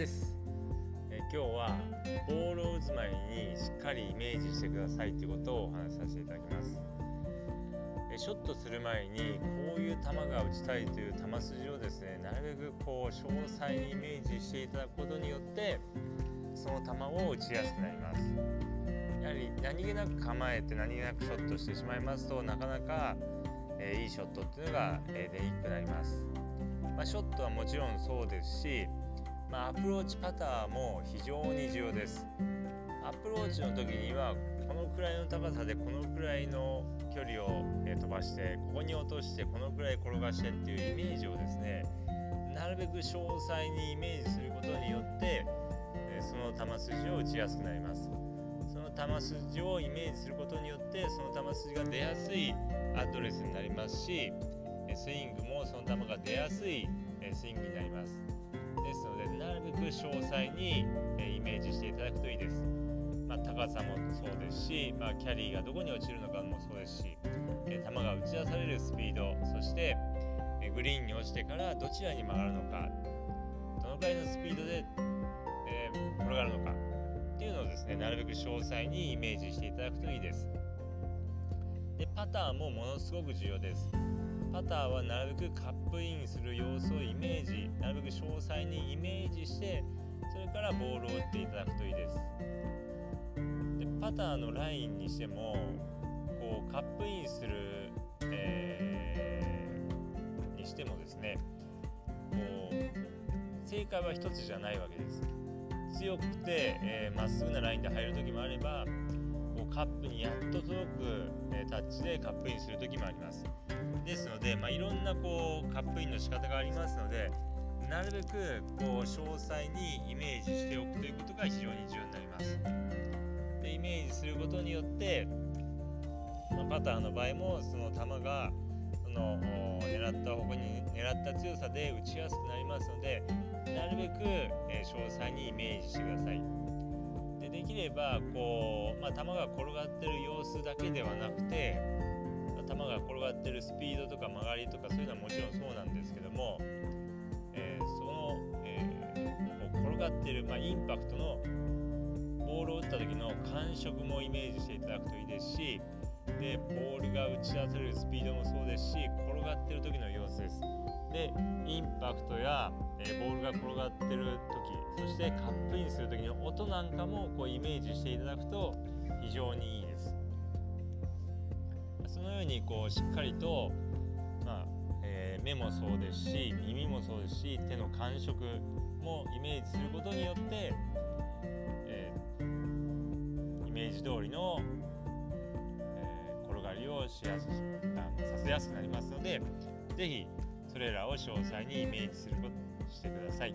です。え今日はボールを打つ前にしっかりイメージしてくださいということをお話しさせていただきます。えショットする前にこういう球が打ちたいという球筋をですねなるべくこう詳細にイメージしていただくことによってその球を打ちやすくなります。やはり何気なく構えて何気なくショットしてしまいますとなかなか、えー、いいショットっていうのが、えー、出にくくなります。まあ、ショットはもちろんそうですし、まあ、アプローチパターも非常に重要です。アプローチの時にはこのくらいの高さでこのくらいの距離を飛ばしてここに落としてこのくらい転がしてっていうイメージをですねなるべく詳細にイメージすることによってその球筋を打ちやすくなります。その球筋をイメージすることによってその球筋が出やすいアドレスになりますしスイングもその球が出やすいスイングになります。ですのでなるべく詳細にえイメージしていただくといいです、まあ、高さもそうですし、まあ、キャリーがどこに落ちるのかもそうですしえ球が打ち出されるスピードそしてえグリーンに落ちてからどちらに曲がるのかどのくらいのスピードで、え、転がるのかっていうのをですねなるべく詳細にイメージしていただくといいです。でパターンもものすごく重要です。パターはなるべくカップインする様子をイメージなるべく詳細にイメージしてそれからボールを打っていただくといいです。でパターのラインにしてもこうカップインする、えー、にしてもですねこう正解は一つじゃないわけです。強くてま、えー、っすぐなラインで入る時もあればカップにやっと届く、え、タッチでカップインする時もあります。ですので、まあ、いろんなこうカップインの仕方がありますのでなるべくこう詳細にイメージしておくということが非常に重要になります。でイメージすることによって、まあ、パターの場合もその球がその狙った方向に狙った強さで打ちやすくなりますのでなるべく、え詳細にイメージしてください。できればこう、まあ、球が転がってる様子だけではなくて球が転がってるスピードとか曲がりとかそういうのはもちろんそうなんですけども、えー、その、えー、転がってる、まあ、インパクトのボールを打った時の感触もイメージしていただくといいですしでボールが打ち出されるスピードもそうですし転がってる時の様子です。でインパクトや、えー、ボールが転がってる時そしてカップインする時の音なんかもこうイメージしていただくと非常にいいです。そのようにこうしっかりと、まあえー、目もそうですし耳もそうですし手の感触もイメージすることによって、えー、イメージ通りの、しやすあのさせやすくなりますので是非それらを詳細にイメージすることしてください。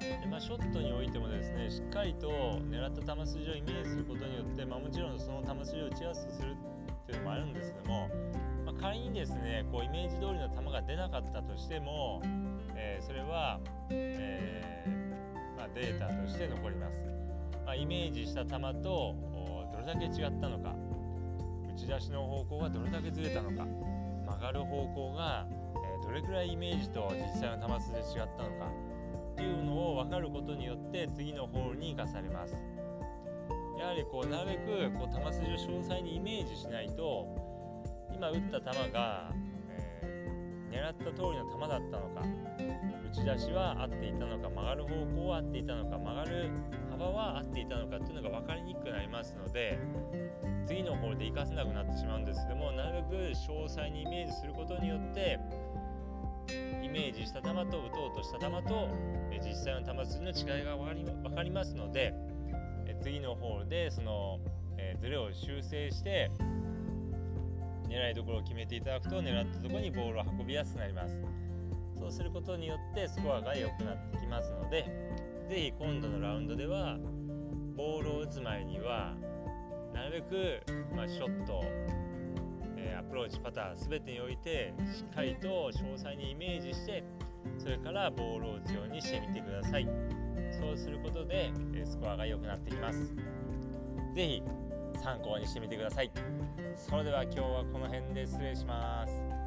でまあ、ショットにおいてもですねしっかりと狙った球筋をイメージすることによって、まあ、もちろんその球筋を打ちやすくするっていうのもあるんですけども、まあ、仮にですねこうイメージ通りの球が出なかったとしても、えー、それは、えー、まあ、データとして残ります、まイメージした球とどれだけ違ったのかち出しの方向がどれだけずれたのか。曲がる方向が、えどれくらいイメージと実際の球筋で違ったのかっていうのを分かることによって次のホールに生かされます。やはりこうなるべくこう球筋を詳細にイメージしないと今打った球が、えー、狙った通りの球だったのか打ち出しは合っていたのか曲がる方向は合っていたのか曲がる幅は合っていたのかっていうのが分かりにくくなりますので次のホールで活かせなくなってしまうんです。けどもなるべく詳細にイメージすることによってイメージした球と打とうとした球と実際の球筋の違いが分かりますので次のホールでその、えズレを修正して狙いどころを決めていただくと狙ったところにボールを運びやすくなります。そうすることによってスコアが良くなってきますので是非今度のラウンドではボールを打つ前にはなるべく、まあ、ショットえアプローチパターン全てにおいてしっかりと詳細にイメージしてそれからボールを打つようにしてみてください。そうすることでスコアが良くなってきます。是非参考にしてみてください。それでは今日はこの辺で失礼します。